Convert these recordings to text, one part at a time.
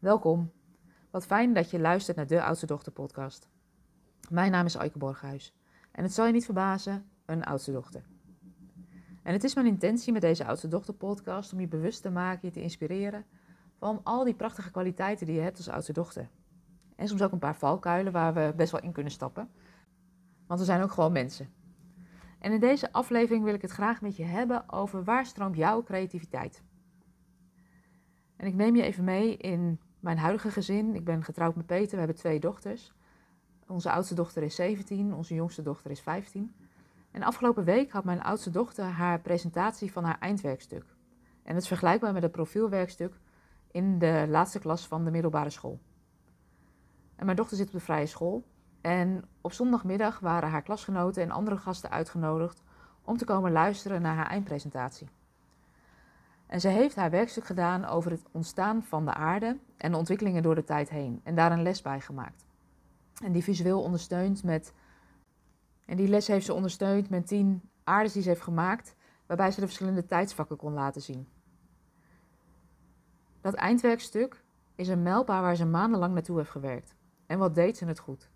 Welkom. Wat fijn dat je luistert naar de Oudste Dochter podcast. Mijn naam is Aike Borghuis en het zal je niet verbazen, een oudste dochter. En het is mijn intentie met deze Oudste Dochter podcast om je bewust te maken, je te inspireren van al die prachtige kwaliteiten die je hebt als oudste dochter. En soms ook een paar valkuilen waar we best wel in kunnen stappen. Want we zijn ook gewoon mensen. En in deze aflevering wil ik het graag met je hebben over waar stroomt jouw creativiteit. En ik neem je even mee in mijn huidige gezin. Ik ben getrouwd met Peter, we hebben twee dochters. Onze oudste dochter is 17, onze jongste dochter is 15. En afgelopen week had mijn oudste dochter haar presentatie van haar eindwerkstuk. En het is vergelijkbaar met het profielwerkstuk in de laatste klas van de middelbare school. En mijn dochter zit op de vrije school. En op zondagmiddag waren haar klasgenoten en andere gasten uitgenodigd om te komen luisteren naar haar eindpresentatie. En ze heeft haar werkstuk gedaan over het ontstaan van de aarde en de ontwikkelingen door de tijd heen. En daar een les bij gemaakt. En die visueel ondersteund met. En die les heeft ze ondersteund met tien aardes die ze heeft gemaakt, waarbij ze de verschillende tijdsvakken kon laten zien. Dat eindwerkstuk is een mijlpaal waar ze maandenlang naartoe heeft gewerkt. En wat deed ze het goed?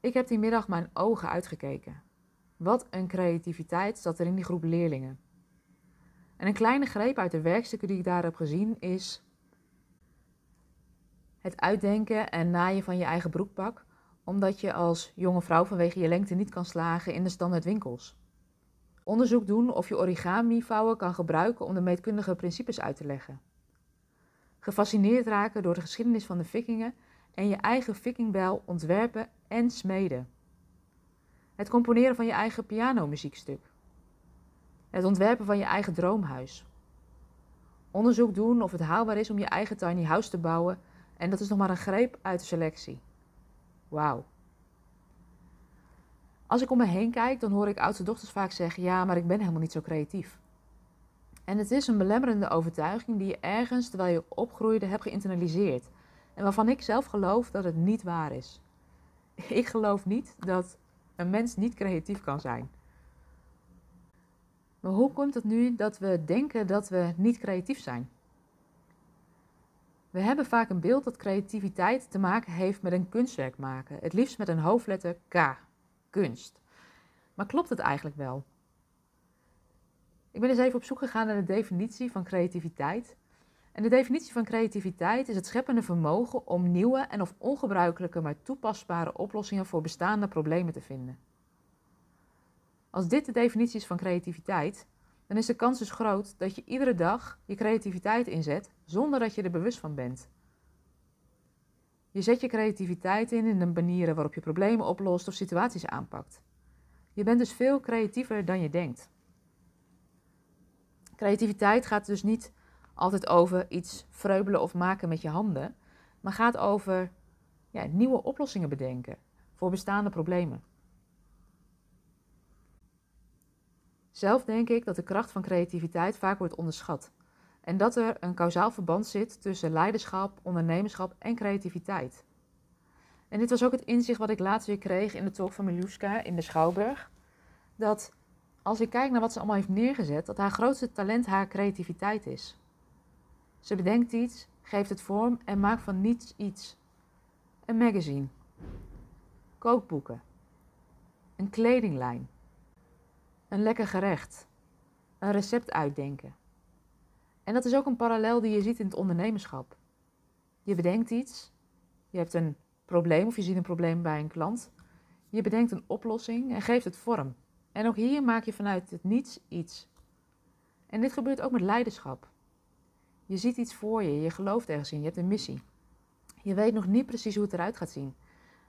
Ik heb die middag mijn ogen uitgekeken. Wat een creativiteit zat er in die groep leerlingen. En een kleine greep uit de werkstukken die ik daar heb gezien is het uitdenken en naaien van je eigen broekpak, omdat je als jonge vrouw vanwege je lengte niet kan slagen in de standaard winkels. Onderzoek doen of je origami vouwen kan gebruiken om de meetkundige principes uit te leggen. Gefascineerd raken door de geschiedenis van de vikingen en je eigen vikingbel ontwerpen en smeden. Het componeren van je eigen pianomuziekstuk. Het ontwerpen van je eigen droomhuis. Onderzoek doen of het haalbaar is om je eigen tiny house te bouwen en dat is nog maar een greep uit de selectie. Wauw. Als ik om me heen kijk, dan hoor ik oudste dochters vaak zeggen: Ja, maar ik ben helemaal niet zo creatief. En het is een belemmerende overtuiging die je ergens terwijl je opgroeide hebt geïnternaliseerd. En waarvan ik zelf geloof dat het niet waar is. Ik geloof niet dat een mens niet creatief kan zijn. Maar hoe komt het nu dat we denken dat we niet creatief zijn? We hebben vaak een beeld dat creativiteit te maken heeft met een kunstwerk maken, het liefst met een hoofdletter K, kunst. Maar klopt het eigenlijk wel? Ik ben eens even op zoek gegaan naar de definitie van creativiteit. En de definitie van creativiteit is het scheppende vermogen om nieuwe en of ongebruikelijke maar toepasbare oplossingen voor bestaande problemen te vinden. Als dit de definitie is van creativiteit, dan is de kans dus groot dat je iedere dag je creativiteit inzet zonder dat je er bewust van bent. Je zet je creativiteit in in de manieren waarop je problemen oplost of situaties aanpakt. Je bent dus veel creatiever dan je denkt. Creativiteit gaat dus niet altijd over iets vreubelen of maken met je handen, maar gaat over ja, nieuwe oplossingen bedenken voor bestaande problemen. Zelf denk ik dat de kracht van creativiteit vaak wordt onderschat en dat er een kausaal verband zit tussen leiderschap, ondernemerschap en creativiteit. En dit was ook het inzicht wat ik laatst weer kreeg in de talk van Miljuska in de Schouwburg. Dat als ik kijk naar wat ze allemaal heeft neergezet, dat haar grootste talent haar creativiteit is. Ze bedenkt iets, geeft het vorm en maakt van niets iets. Een magazine, kookboeken, een kledinglijn, een lekker gerecht, een recept uitdenken. En dat is ook een parallel die je ziet in het ondernemerschap. Je bedenkt iets, je hebt een probleem of je ziet een probleem bij een klant. Je bedenkt een oplossing en geeft het vorm. En ook hier maak je vanuit het niets iets. En dit gebeurt ook met leiderschap. Je ziet iets voor je, je gelooft ergens in, je hebt een missie. Je weet nog niet precies hoe het eruit gaat zien.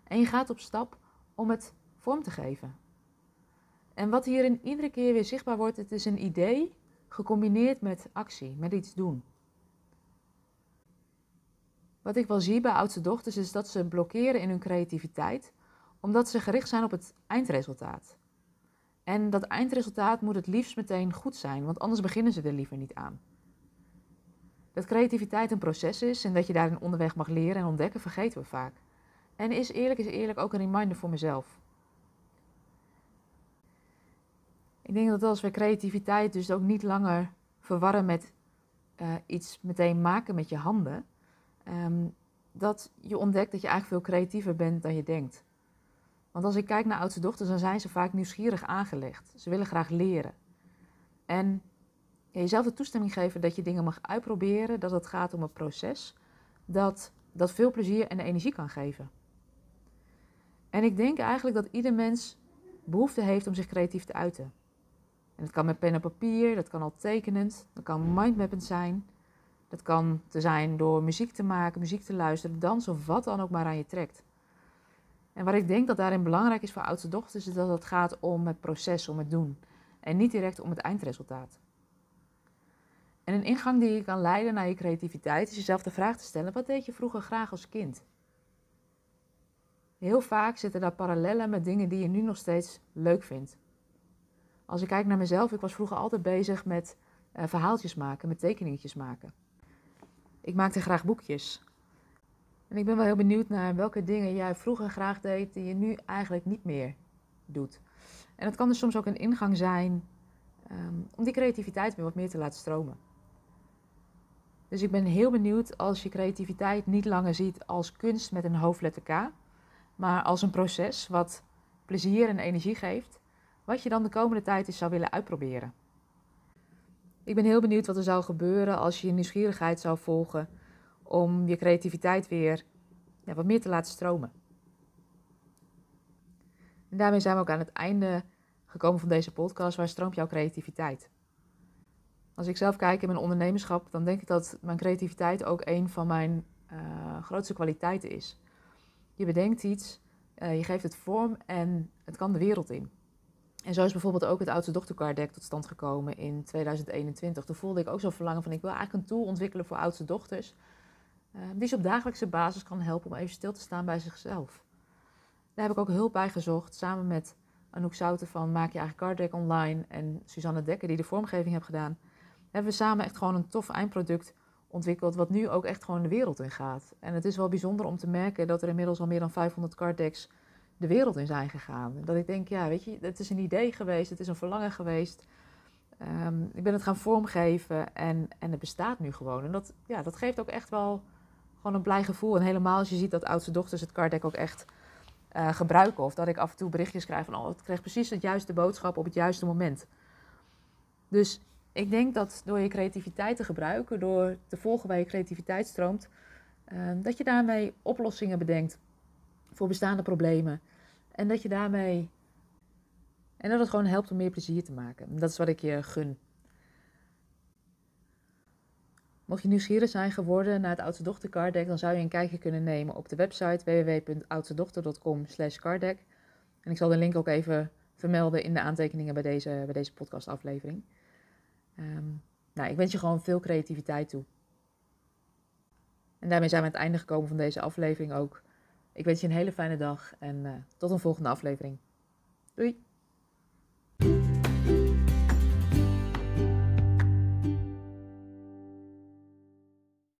En je gaat op stap om het vorm te geven. En wat hierin iedere keer weer zichtbaar wordt, het is een idee gecombineerd met actie, met iets doen. Wat ik wel zie bij oudste dochters is dat ze blokkeren in hun creativiteit, omdat ze gericht zijn op het eindresultaat. En dat eindresultaat moet het liefst meteen goed zijn, want anders beginnen ze er liever niet aan. Dat creativiteit een proces is en dat je daarin onderweg mag leren en ontdekken, vergeten we vaak. En is eerlijk is eerlijk ook een reminder voor mezelf. Ik denk dat als we creativiteit dus ook niet langer verwarren met uh, iets meteen maken met je handen, ehm, dat je ontdekt dat je eigenlijk veel creatiever bent dan je denkt. Want als ik kijk naar oudste dochters, dan zijn ze vaak nieuwsgierig aangelegd. Ze willen graag leren. En jezelf de toestemming geven dat je dingen mag uitproberen, dat het gaat om een proces, dat dat veel plezier en energie kan geven. En ik denk eigenlijk dat ieder mens behoefte heeft om zich creatief te uiten. En dat kan met pen en papier, dat kan al tekenend, dat kan mindmappend zijn. Dat kan te zijn door muziek te maken, muziek te luisteren, dansen of wat dan ook maar aan je trekt. En wat ik denk dat daarin belangrijk is voor oudste dochters, is dat het gaat om het proces, om het doen. En niet direct om het eindresultaat. En een ingang die je kan leiden naar je creativiteit is jezelf de vraag te stellen: wat deed je vroeger graag als kind? Heel vaak zitten daar parallellen met dingen die je nu nog steeds leuk vindt. Als ik kijk naar mezelf, ik was vroeger altijd bezig met uh, verhaaltjes maken, met tekeningetjes maken. Ik maakte graag boekjes. En ik ben wel heel benieuwd naar welke dingen jij vroeger graag deed die je nu eigenlijk niet meer doet. En dat kan dus soms ook een ingang zijn um, om die creativiteit weer wat meer te laten stromen. Dus ik ben heel benieuwd als je creativiteit niet langer ziet als kunst met een hoofdletter K, maar als een proces wat plezier en energie geeft, wat je dan de komende tijd eens zou willen uitproberen. Ik ben heel benieuwd wat er zou gebeuren als je je nieuwsgierigheid zou volgen om je creativiteit weer ja, wat meer te laten stromen. En daarmee zijn we ook aan het einde gekomen van deze podcast. Waar stroomt jouw creativiteit? Als ik zelf kijk in mijn ondernemerschap, dan denk ik dat mijn creativiteit ook een van mijn uh, grootste kwaliteiten is. Je bedenkt iets, uh, je geeft het vorm en het kan de wereld in. En zo is bijvoorbeeld ook het oudste dochtercard tot stand gekomen in 2021. Toen voelde ik ook zo verlangen van ik wil eigenlijk een tool ontwikkelen voor oudste dochters. Uh, die ze op dagelijkse basis kan helpen om even stil te staan bij zichzelf. Daar heb ik ook hulp bij gezocht, samen met Anouk Souten van Maak je eigen card deck online en Suzanne Dekker die de vormgeving heeft gedaan. Hebben we samen echt gewoon een tof eindproduct ontwikkeld wat nu ook echt gewoon de wereld in gaat. En het is wel bijzonder om te merken dat er inmiddels al meer dan 500 card decks de wereld in zijn gegaan. Dat ik denk, ja, weet je, het is een idee geweest, het is een verlangen geweest. Um, ik ben het gaan vormgeven en, en het bestaat nu gewoon. En dat, ja, dat geeft ook echt wel gewoon een blij gevoel. En helemaal als je ziet dat oudste dochters het card deck ook echt uh, gebruiken. Of dat ik af en toe berichtjes krijg van, oh, het kreeg precies het juiste boodschap op het juiste moment. Dus ik denk dat door je creativiteit te gebruiken, door te volgen waar je creativiteit stroomt, uh, dat je daarmee oplossingen bedenkt voor bestaande problemen. En dat je daarmee. En dat het gewoon helpt om meer plezier te maken. Dat is wat ik je gun. Mocht je nieuwsgierig zijn geworden naar het Oudste Dochter dan zou je een kijkje kunnen nemen op de website www.oudstedochter.com slash. En ik zal de link ook even vermelden in de aantekeningen bij deze, bij deze podcastaflevering. Um, nou, ik wens je gewoon veel creativiteit toe. En daarmee zijn we aan het einde gekomen van deze aflevering ook. Ik wens je een hele fijne dag en uh, tot een volgende aflevering. Doei!